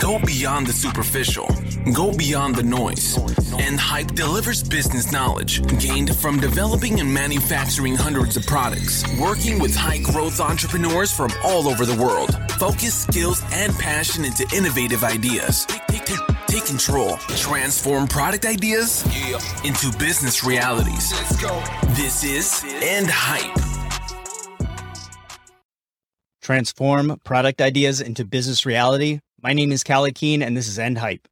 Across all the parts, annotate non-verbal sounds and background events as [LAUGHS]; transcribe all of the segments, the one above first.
Go beyond the superficial. Go beyond the noise. End Hype delivers business knowledge gained from developing and manufacturing hundreds of products, working with high growth entrepreneurs from all over the world. Focus skills and passion into innovative ideas. Take, take, take control. Transform product ideas into business realities. This is End Hype. Transform product ideas into business reality. My name is Callie Keen, and this is End Hype.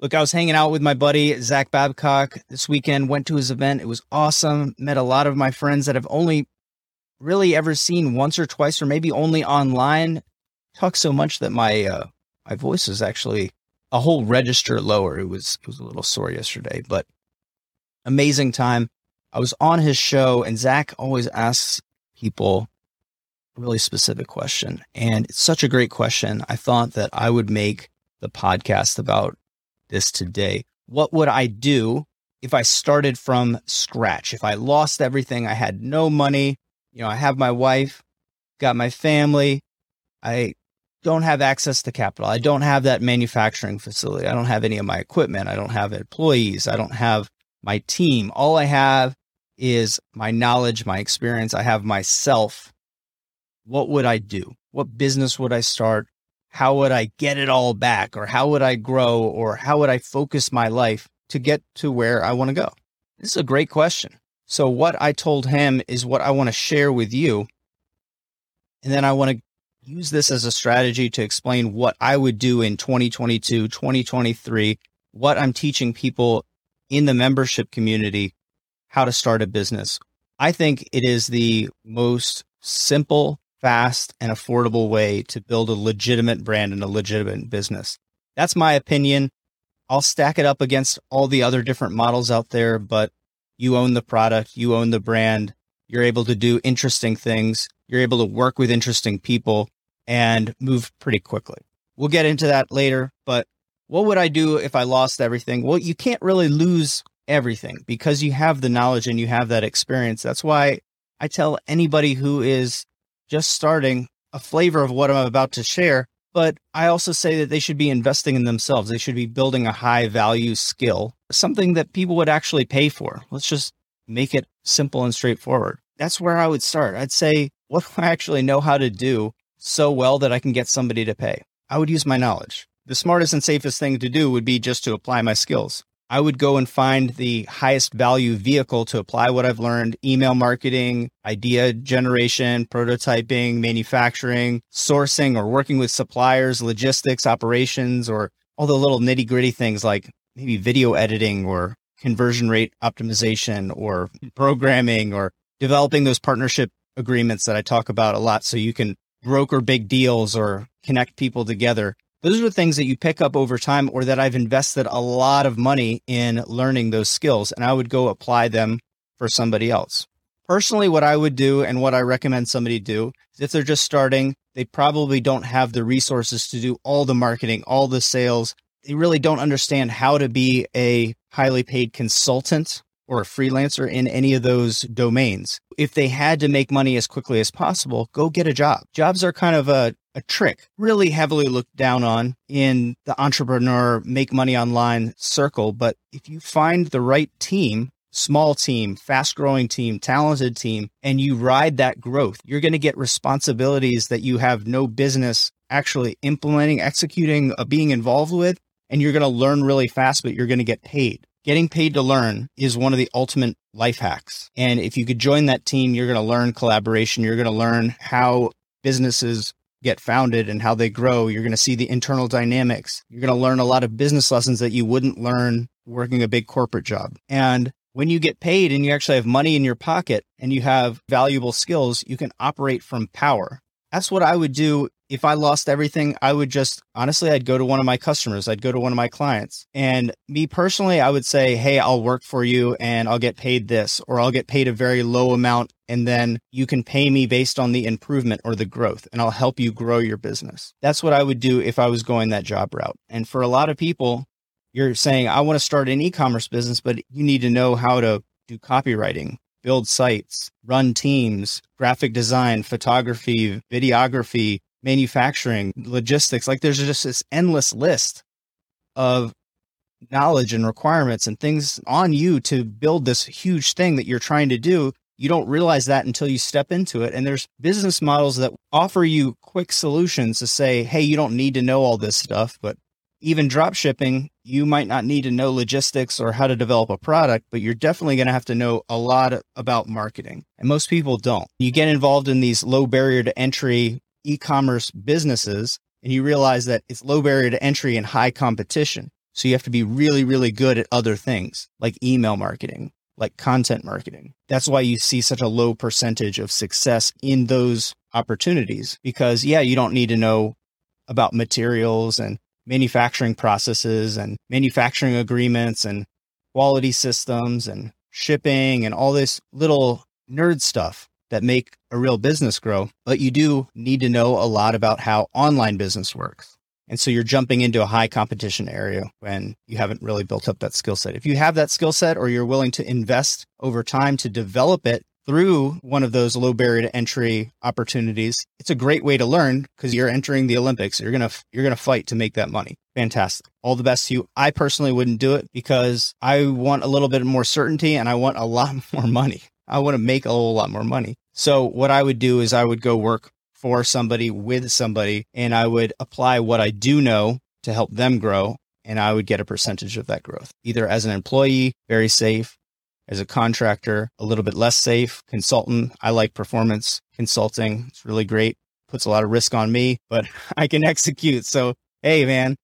Look, I was hanging out with my buddy Zach Babcock this weekend, went to his event. It was awesome. Met a lot of my friends that I've only really ever seen once or twice, or maybe only online. Talk so much that my uh, my voice is actually a whole register lower. It was it was a little sore yesterday, but amazing time. I was on his show, and Zach always asks people really specific question. And it's such a great question. I thought that I would make the podcast about this today. What would I do if I started from scratch? If I lost everything, I had no money, you know, I have my wife, got my family, I don't have access to capital. I don't have that manufacturing facility. I don't have any of my equipment. I don't have employees. I don't have my team. All I have is my knowledge, my experience. I have myself what would I do? What business would I start? How would I get it all back? Or how would I grow? Or how would I focus my life to get to where I want to go? This is a great question. So, what I told him is what I want to share with you. And then I want to use this as a strategy to explain what I would do in 2022, 2023, what I'm teaching people in the membership community how to start a business. I think it is the most simple fast, and affordable way to build a legitimate brand and a legitimate business. That's my opinion. I'll stack it up against all the other different models out there, but you own the product, you own the brand, you're able to do interesting things, you're able to work with interesting people and move pretty quickly. We'll get into that later, but what would I do if I lost everything? Well, you can't really lose everything because you have the knowledge and you have that experience. That's why I tell anybody who is just starting a flavor of what I'm about to share. But I also say that they should be investing in themselves. They should be building a high value skill, something that people would actually pay for. Let's just make it simple and straightforward. That's where I would start. I'd say, what do I actually know how to do so well that I can get somebody to pay? I would use my knowledge. The smartest and safest thing to do would be just to apply my skills. I would go and find the highest value vehicle to apply what I've learned email marketing, idea generation, prototyping, manufacturing, sourcing, or working with suppliers, logistics, operations, or all the little nitty gritty things like maybe video editing or conversion rate optimization or programming or developing those partnership agreements that I talk about a lot so you can broker big deals or connect people together. Those are the things that you pick up over time or that I've invested a lot of money in learning those skills and I would go apply them for somebody else. Personally, what I would do and what I recommend somebody do is if they're just starting, they probably don't have the resources to do all the marketing, all the sales. They really don't understand how to be a highly paid consultant or a freelancer in any of those domains. If they had to make money as quickly as possible, go get a job. Jobs are kind of a a trick really heavily looked down on in the entrepreneur make money online circle. But if you find the right team, small team, fast growing team, talented team, and you ride that growth, you're going to get responsibilities that you have no business actually implementing, executing, uh, being involved with. And you're going to learn really fast, but you're going to get paid. Getting paid to learn is one of the ultimate life hacks. And if you could join that team, you're going to learn collaboration. You're going to learn how businesses get founded and how they grow. You're going to see the internal dynamics. You're going to learn a lot of business lessons that you wouldn't learn working a big corporate job. And when you get paid and you actually have money in your pocket and you have valuable skills, you can operate from power. That's what I would do if I lost everything, I would just honestly, I'd go to one of my customers, I'd go to one of my clients. And me personally, I would say, Hey, I'll work for you and I'll get paid this, or I'll get paid a very low amount. And then you can pay me based on the improvement or the growth, and I'll help you grow your business. That's what I would do if I was going that job route. And for a lot of people, you're saying, I want to start an e commerce business, but you need to know how to do copywriting, build sites, run teams, graphic design, photography, videography, manufacturing, logistics. Like there's just this endless list of knowledge and requirements and things on you to build this huge thing that you're trying to do. You don't realize that until you step into it. And there's business models that offer you quick solutions to say, hey, you don't need to know all this stuff. But even drop shipping, you might not need to know logistics or how to develop a product, but you're definitely going to have to know a lot about marketing. And most people don't. You get involved in these low barrier to entry e commerce businesses and you realize that it's low barrier to entry and high competition. So you have to be really, really good at other things like email marketing, like content marketing. That's why you see such a low percentage of success in those opportunities because, yeah, you don't need to know about materials and manufacturing processes and manufacturing agreements and quality systems and shipping and all this little nerd stuff that make a real business grow. But you do need to know a lot about how online business works. And so you're jumping into a high competition area when you haven't really built up that skill set. If you have that skill set or you're willing to invest over time to develop it through one of those low barrier to entry opportunities, it's a great way to learn because you're entering the Olympics. You're going to you're going to fight to make that money. Fantastic. All the best to you. I personally wouldn't do it because I want a little bit more certainty and I want a lot [LAUGHS] more money. I want to make a whole lot more money. So what I would do is I would go work for somebody with somebody and I would apply what I do know to help them grow and I would get a percentage of that growth, either as an employee, very safe, as a contractor, a little bit less safe, consultant. I like performance consulting. It's really great. Puts a lot of risk on me, but [LAUGHS] I can execute. So, hey, man,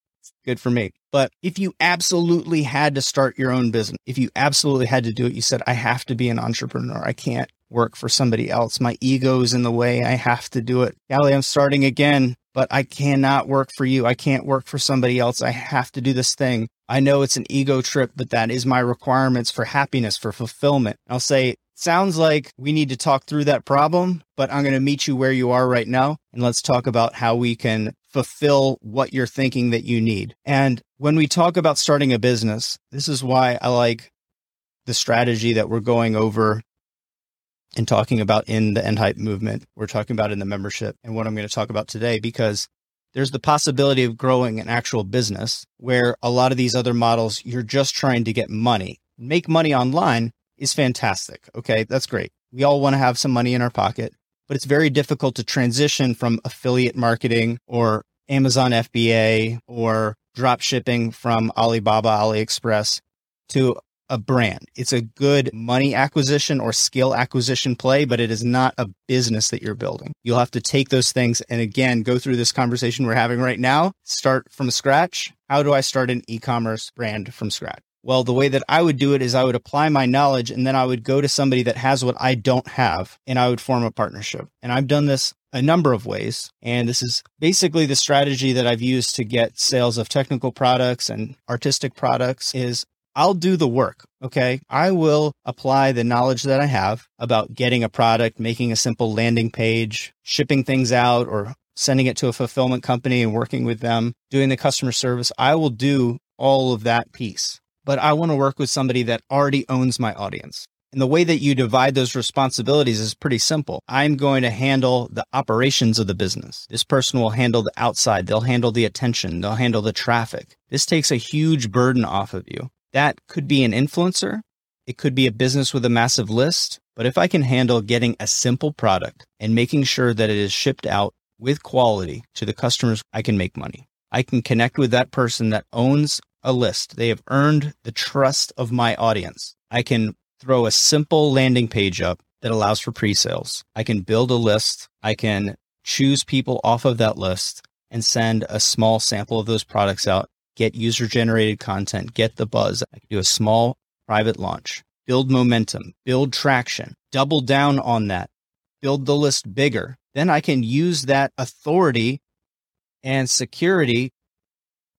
good for me. But if you absolutely had to start your own business, if you absolutely had to do it, you said, I have to be an entrepreneur. I can't work for somebody else. My ego's in the way. I have to do it. Callie, I'm starting again, but I cannot work for you. I can't work for somebody else. I have to do this thing. I know it's an ego trip, but that is my requirements for happiness, for fulfillment. I'll say, sounds like we need to talk through that problem, but I'm going to meet you where you are right now. And let's talk about how we can fulfill what you're thinking that you need. And when we talk about starting a business, this is why I like the strategy that we're going over and talking about in the end hype movement. We're talking about in the membership and what I'm going to talk about today because there's the possibility of growing an actual business where a lot of these other models, you're just trying to get money. Make money online is fantastic. Okay. That's great. We all want to have some money in our pocket, but it's very difficult to transition from affiliate marketing or Amazon FBA or drop shipping from Alibaba, AliExpress to a brand. It's a good money acquisition or skill acquisition play, but it is not a business that you're building. You'll have to take those things and again, go through this conversation we're having right now, start from scratch. How do I start an e-commerce brand from scratch? Well, the way that I would do it is I would apply my knowledge and then I would go to somebody that has what I don't have and I would form a partnership. And I've done this a number of ways. And this is basically the strategy that I've used to get sales of technical products and artistic products is I'll do the work. Okay. I will apply the knowledge that I have about getting a product, making a simple landing page, shipping things out or sending it to a fulfillment company and working with them, doing the customer service. I will do all of that piece, but I want to work with somebody that already owns my audience. And the way that you divide those responsibilities is pretty simple. I'm going to handle the operations of the business. This person will handle the outside. They'll handle the attention. They'll handle the traffic. This takes a huge burden off of you. That could be an influencer. It could be a business with a massive list. But if I can handle getting a simple product and making sure that it is shipped out with quality to the customers, I can make money. I can connect with that person that owns a list. They have earned the trust of my audience. I can throw a simple landing page up that allows for pre-sales. I can build a list. I can choose people off of that list and send a small sample of those products out get user generated content, get the buzz. I can do a small private launch, build momentum, build traction, double down on that, build the list bigger. Then I can use that authority and security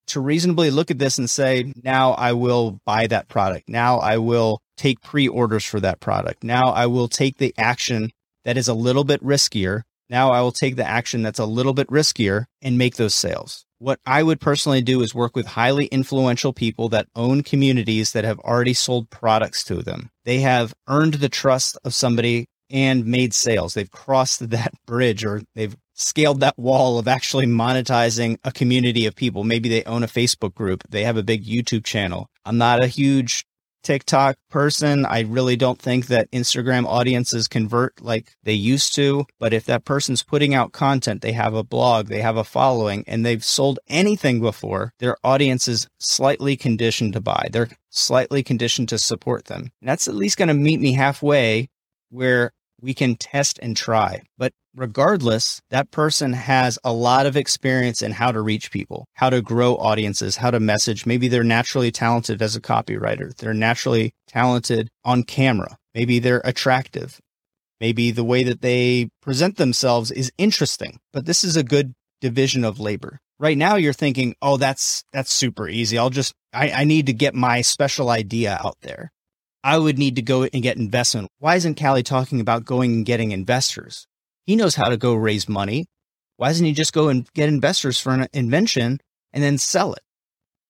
to reasonably look at this and say, now I will buy that product. Now I will take pre orders for that product. Now I will take the action that is a little bit riskier. Now I will take the action that's a little bit riskier and make those sales. What I would personally do is work with highly influential people that own communities that have already sold products to them. They have earned the trust of somebody and made sales. They've crossed [LAUGHS] that bridge or they've scaled that wall of actually monetizing a community of people. Maybe they own a Facebook group, they have a big YouTube channel. I'm not a huge TikTok person. I really don't think that Instagram audiences convert like they used to. But if that person's putting out content, they have a blog, they have a following, and they've sold anything before, their audience is slightly conditioned to buy. They're slightly conditioned to support them. And that's at least going to meet me halfway where we can test and try. But regardless, that person has a lot of experience in how to reach people, how to grow audiences, how to message. Maybe they're naturally talented as a copywriter. They're naturally talented on camera. Maybe they're attractive. Maybe the way that they present themselves is interesting, but this is a good division of labor. Right now you're thinking, oh, that's, that's super easy. I'll just, I, I need to get my special idea out there. I would need to go and get investment. Why isn't Callie talking about going and getting investors? He knows how to go raise money. Why doesn't he just go and get investors for an invention and then sell it?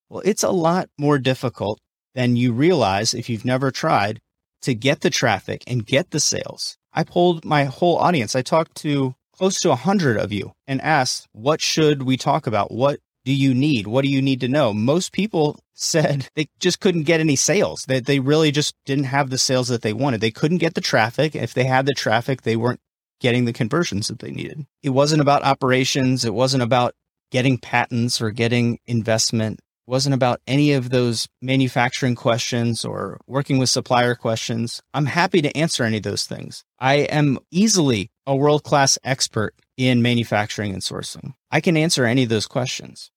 Well, it's a lot more difficult than you realize if you've never tried to get the traffic and get the sales. I polled my whole audience. I talked to close to a hundred of you and asked, what should we talk about? What do you need? What do you need to know? Most people said they just couldn't get any sales. That they, really just didn't have the sales that they wanted. They couldn't get the traffic. If they had the traffic, they weren't getting the conversions that they needed. It wasn't about operations. It wasn't about getting patents or getting investment. It wasn't about any of those manufacturing questions or working with supplier questions. I'm happy to answer any of those things. I am easily a world class expert in manufacturing and sourcing. I can answer any of those questions.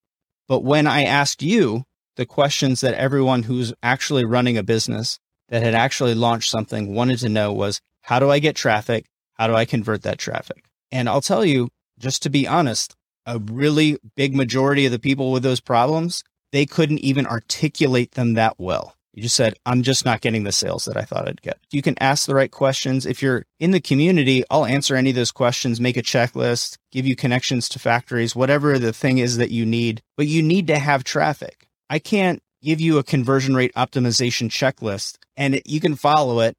But when I asked you the questions that everyone who's actually running a business that had actually launched something wanted to know was how do I get traffic? How do I convert that traffic? And I'll tell you, just to be honest, a really big majority of the people with those problems, they couldn't even articulate them that well. You just said, I'm just not getting the sales that I thought I'd get. You can ask the right questions. If you're in the community, I'll answer any of those questions, make a checklist, give you connections to factories, whatever the thing is that you need. But you need to have traffic. I can't give you a conversion rate optimization checklist and it, you can follow it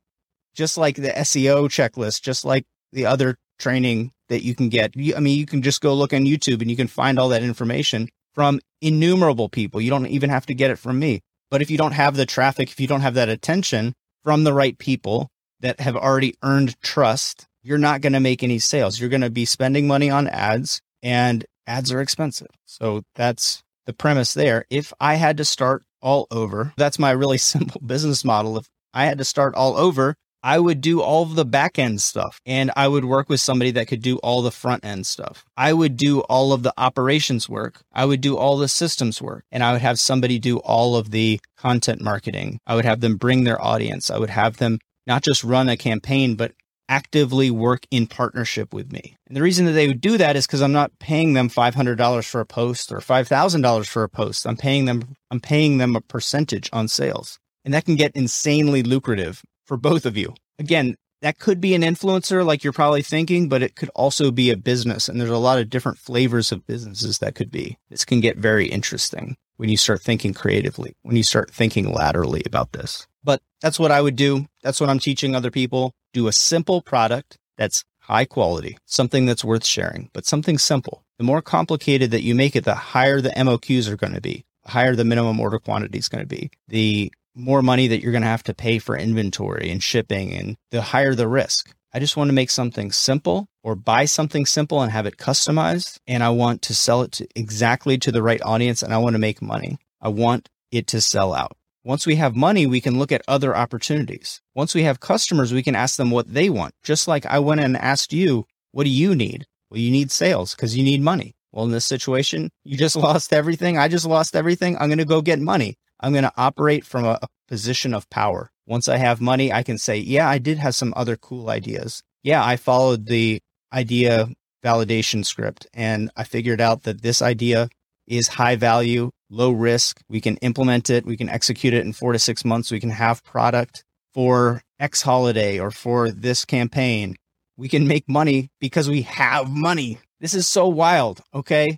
just like the SEO checklist, just like the other training that you can get. I mean, you can just go look on YouTube and you can find all that information from innumerable people. You don't even have to get it from me. But if you don't have the traffic, if you don't have that attention from the right people that have already earned trust, you're not going to make any sales. You're going to be spending money on ads and ads are expensive. So that's the premise there. If I had to start all over, that's my really [LAUGHS] simple business model. If I had to start all over, I would do all of the back end stuff and I would work with somebody that could do all the front end stuff. I would do all of the operations work. I would do all the systems work and I would have somebody do all of the content marketing. I would have them bring their audience. I would have them not just run a campaign, but actively work in partnership with me. And the reason that they would do that is because I'm not paying them $500 for a post or $5,000 for a post. I'm paying them, I'm paying them a percentage on sales. And that can get insanely lucrative for both of you. Again, that could be an influencer like you're probably thinking, but it could also be a business. And there's a lot of different flavors of businesses that could be. This can get very interesting when you start thinking creatively, when you start thinking laterally about this. But that's what I would do. That's what I'm teaching other people. Do a simple product that's high quality, something that's worth sharing, but something simple. The more complicated that you make it, the higher the MOQs are going to be, the higher the minimum order quantity is going to be. The more money that you're going to have to pay for inventory and shipping and the higher the risk. I just want to make something simple or buy something simple and have it customized. And I want to sell it to exactly to the right audience and I want to make money. I want it to sell out. Once we have money, we can look at other opportunities. Once we have customers, we can ask them what they want. Just like I went and asked you, what do you need? Well, you need sales because you need money. Well, in this situation, you just [LAUGHS] lost everything. I just lost everything. I'm going to go get money. I'm going to operate from a, position of power. Once I have money, I can say, yeah, I did have some other cool ideas. Yeah, I followed the idea validation script and I figured out that this idea is high value, low risk. We can implement it. We can execute it in four to six months. We can have product for X holiday or for this campaign. We can make money because we have money. This is so wild. Okay.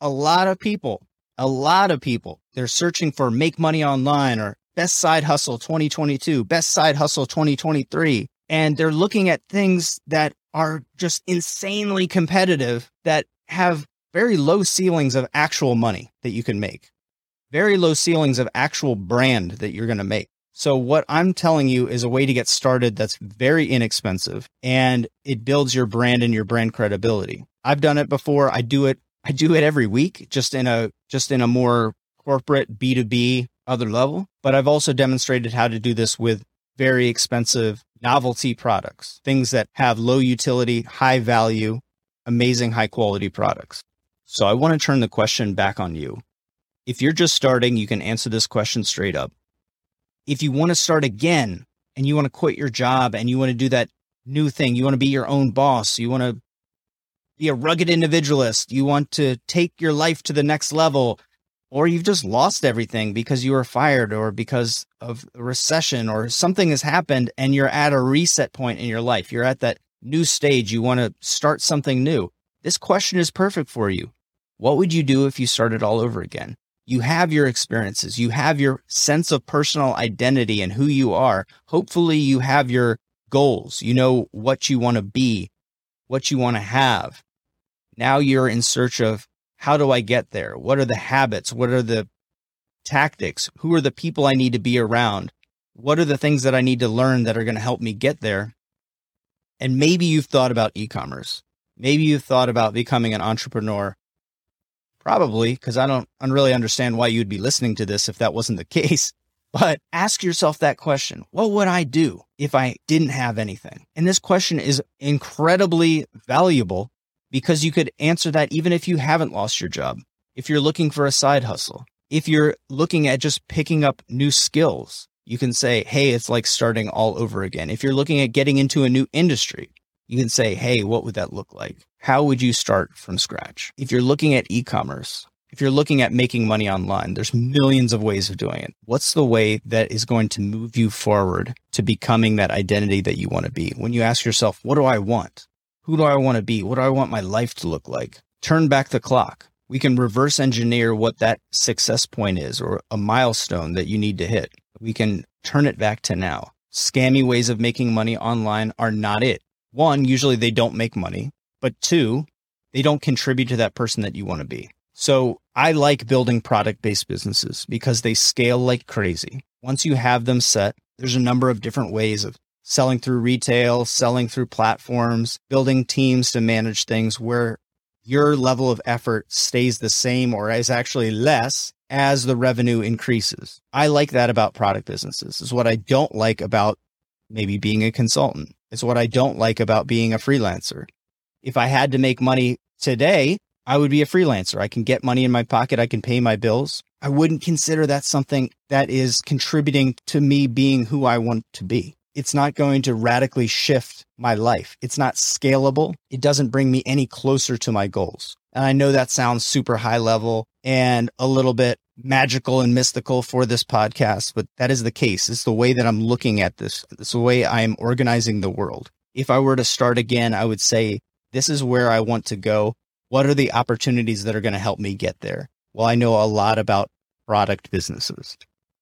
A lot of people a lot of people, they're searching for make money online or best side hustle 2022, best side hustle 2023. And they're looking at things that are just insanely competitive that have very low ceilings of actual money that you can make, very low ceilings of actual brand that you're going to make. So what I'm telling you is a way to get started that's very inexpensive and it builds your brand and your brand credibility. I've done it before. I do it. I do it every week, just in a, just in a more corporate B2B other level. But I've also demonstrated how to do this with very expensive novelty products, things that have low utility, high value, amazing high quality products. So I want to turn the question back on you. If you're just starting, you can answer this question straight up if you want to start again and you want to quit your job and you want to do that new thing, you want to be your own boss, you want to be a rugged individualist, you want to take your life to the next level, or you've just lost everything because you were fired or because of a recession or something has happened and you're at a reset point in your life. You're at that new stage. You want to start something new. This question is perfect for you. What would you do if you started all over again? you have your experiences, you have your sense of personal identity and who you are. Hopefully, you have your goals. You know what you want to be, what you want to have. Now you're in search of how do I get there? What are the habits? What are the tactics? Who are the people I need to be around? What are the things that I need to learn that are going to help me get there? And maybe you've thought about e commerce. Maybe you've thought about becoming an entrepreneur. Probably, because I don't really understand why you'd be listening to this if that wasn't the [LAUGHS] case. But ask yourself that question. What would I do if I didn't have anything? And this question is incredibly valuable because you could answer that even if you haven't lost your job. If you're looking for a side hustle, if you're looking at just picking up new skills, you can say, Hey, it's like starting all over again. If you're looking at getting into a new industry, you can say, Hey, what would that look like? how would you start from scratch? If you're looking at e-commerce, if you're looking at making money online, there's millions of ways of doing it. What's the way that is going to move you forward to becoming that identity that you want to be? When you ask yourself, what do I want? Who do I want to be? What do I want my life to look like? Turn back the clock. We can reverse engineer what that success point is or a milestone that you need to hit. We can turn it back to now. Scammy ways of making money online are not it. One, usually they don't make money but two, they don't contribute to that person that you want to be. So I like building product based businesses because they scale like crazy. Once you have them set, there's a number of different ways of selling through retail, selling through platforms, building teams to manage things where your level of effort stays the same or is actually less as the revenue increases. I like that about product businesses. Is what I don't like about maybe being a consultant. It's what I don't like about being a freelancer if I had to make money today, I would be a freelancer. I can get money in my pocket. I can pay my bills. I wouldn't consider that something that is contributing to me being who I want to be. It's not going to radically shift my life. It's not scalable. It doesn't bring me any closer to my goals. And I know that sounds super high level and a little bit magical and mystical for this podcast, but that is the case. It's the way that I'm looking at this. It's the way I am organizing the world. If I were to start again, I would say this is where I want to go. What are the opportunities that are going to help me get there? Well, I know a lot about product businesses.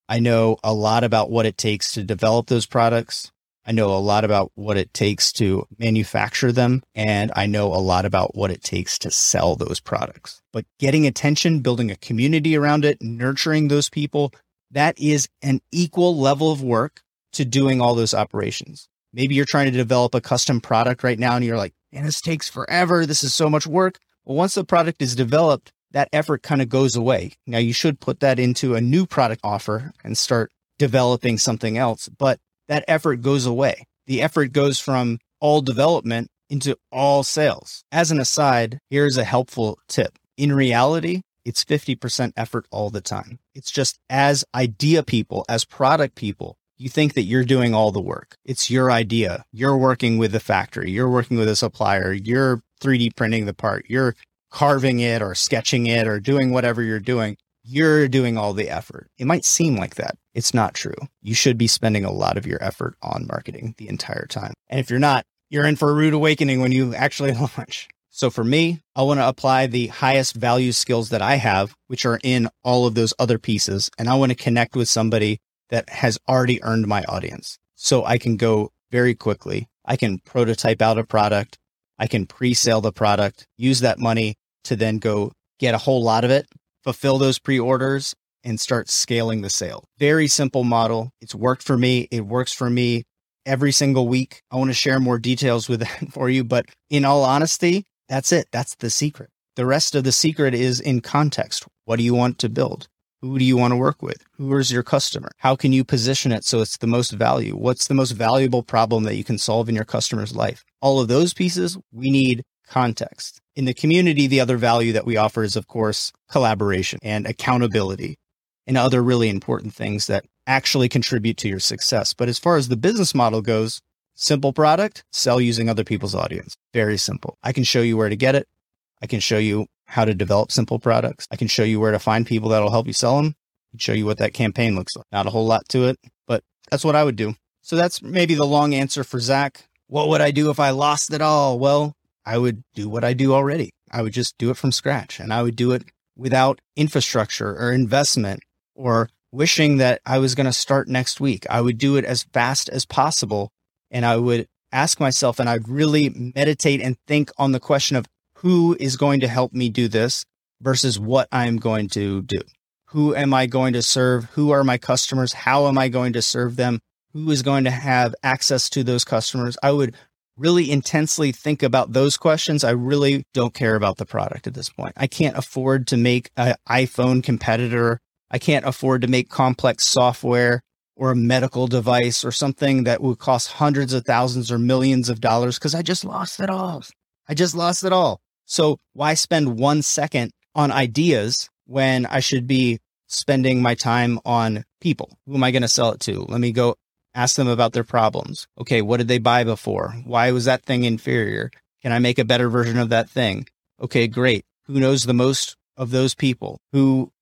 I know a lot about what it takes to develop those products. I know a lot about what it takes to manufacture them. And I know a lot about what it takes to sell those products. But getting attention, building a community around it, nurturing those people, that is an equal level of work to doing all those operations. Maybe you're trying to develop a custom product right now and you're like, and this takes forever. This is so much work. Once the product is developed, that effort kind of goes away. Now you should put that into a new product offer and start developing something else, but that effort goes away. The effort goes from all development into all sales. As an aside, here's a helpful tip. In reality, it's 50% effort all the time. It's just as idea people, as product people, you think that you're doing all the work. It's your idea. You're working with the factory. You're working with a supplier. You're 3D printing the part. You're carving it or sketching it or doing whatever you're doing. You're doing all the effort. It might seem like that. It's not true. You should be spending a lot of your effort on marketing the entire time. And if you're not, you're in for a rude awakening when you actually [LAUGHS] launch. So for me, I want to apply the highest value skills that I have, which are in all of those other pieces. And I want to connect with somebody that has already earned my audience. So I can go very quickly. I can prototype out a product. I can pre sale the product, use that money to then go get a whole lot of it, fulfill those pre orders, and start scaling the sale. Very simple model. It's worked for me. It works for me every single week. I want to share more details with that [LAUGHS] for you, but in all honesty, that's it. That's the secret. The rest of the secret is in context. What do you want to build? Who do you want to work with? Who is your customer? How can you position it so it's the most value? What's the most valuable problem that you can solve in your customer's life? All of those pieces, we need context. In the community, the other value that we offer is, of course, collaboration and accountability and other really important things that actually contribute to your success. But as far as the business model goes, simple product, sell using other people's audience. Very simple. I can show you where to get it. I can show you how to develop simple products. I can show you where to find people that'll help you sell them. Show you what that campaign looks like. Not a whole lot to it, but that's what I would do. So that's maybe the long answer for Zach. What would I do if I lost it all? Well, I would do what I do already. I would just do it from scratch and I would do it without infrastructure or investment or wishing that I was going to start next week. I would do it as fast as possible and I would ask myself and I'd really meditate and think on the question of who is going to help me do this versus what I'm going to do. Who am I going to serve? Who are my customers? How am I going to serve them? Who is going to have access to those customers? I would really intensely think about those questions. I really don't care about the product at this point. I can't afford to make an iPhone competitor. I can't afford to make complex software or a medical device or something that would cost hundreds of thousands or millions of dollars because I just lost it all. I just lost it all. So why spend one second on ideas when I should be spending my time on people? Who am I going to sell it to? Let me go ask them about their problems. Okay. What did they buy before? Why was that thing inferior? Can I make a better version of that thing? Okay, great. Who knows the most of those people? Who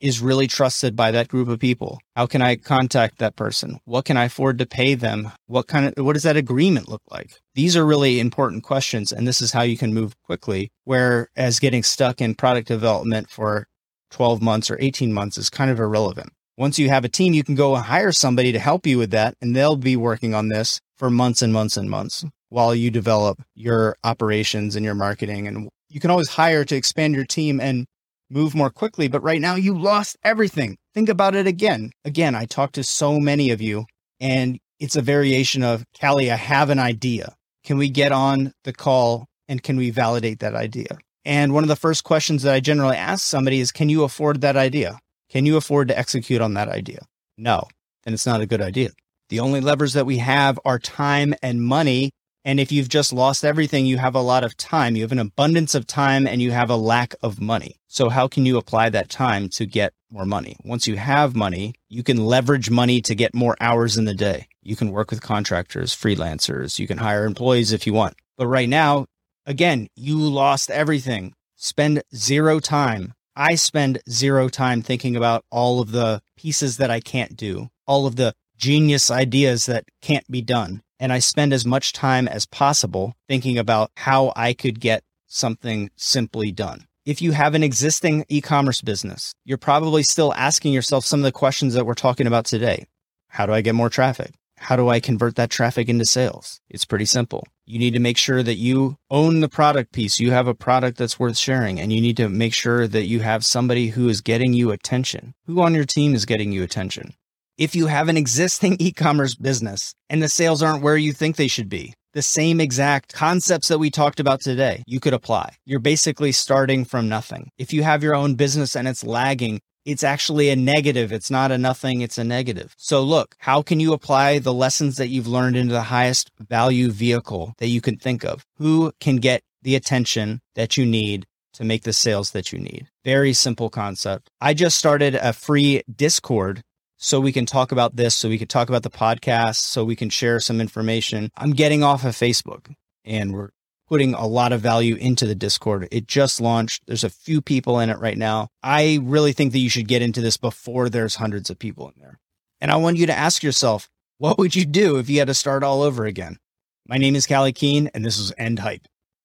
is really trusted by that group of people? How can I contact that person? What can I afford to pay them? What kind of, what does that agreement look like? These are really important questions. And this is how you can move quickly. Whereas getting stuck in product development for 12 months or 18 months is kind of irrelevant. Once you have a team, you can go hire somebody to help you with that and they'll be working on this for months and months and months while you develop your operations and your marketing. And you can always hire to expand your team and move more quickly. But right now you lost everything. Think about it again. Again, I talked to so many of you and it's a variation of Callie, I have an idea. Can we get on the call and can we validate that idea? And one of the first questions that I generally ask somebody is, can you afford that idea? Can you afford to execute on that idea? No, then it's not a good idea. The only levers that we have are time and money. And if you've just lost everything, you have a lot of time. You have an abundance of time and you have a lack of money. So how can you apply that time to get more money? Once you have money, you can leverage money to get more hours in the day. You can work with contractors, freelancers. You can hire employees if you want. But right now, again, you lost everything. Spend zero time. I spend zero time thinking about all of the pieces that I can't do, all of the genius ideas that can't be done and I spend as much time as possible thinking about how I could get something simply done. If you have an existing e commerce business, you're probably still asking yourself some of the questions that we're talking about today. How do I get more traffic? How do I convert that traffic into sales? It's pretty simple. You need to make sure that you own the product piece. You have a product that's worth sharing, and you need to make sure that you have somebody who is getting you attention. Who on your team is getting you attention? If you have an existing [LAUGHS] e commerce business and the sales aren't where you think they should be. The same exact concepts that we talked about today, you could apply. You're basically starting from nothing. If you have your own business and it's lagging, it's actually a negative. It's not a nothing, it's a negative. So look, how can you apply the lessons that you've learned into the highest value vehicle that you can think of? Who can get the attention that you need to make the sales that you need? Very simple concept. I just started a free Discord so we can talk about this, so we can talk about the podcast, so we can share some information. I'm getting off of Facebook and we're putting a lot of value into the Discord. It just launched. There's a few people in it right now. I really think that you should get into this before there's hundreds of people in there. And I want you to ask yourself, what would you do if you had to start all over again? My name is Callie Keen, and this is End Hype.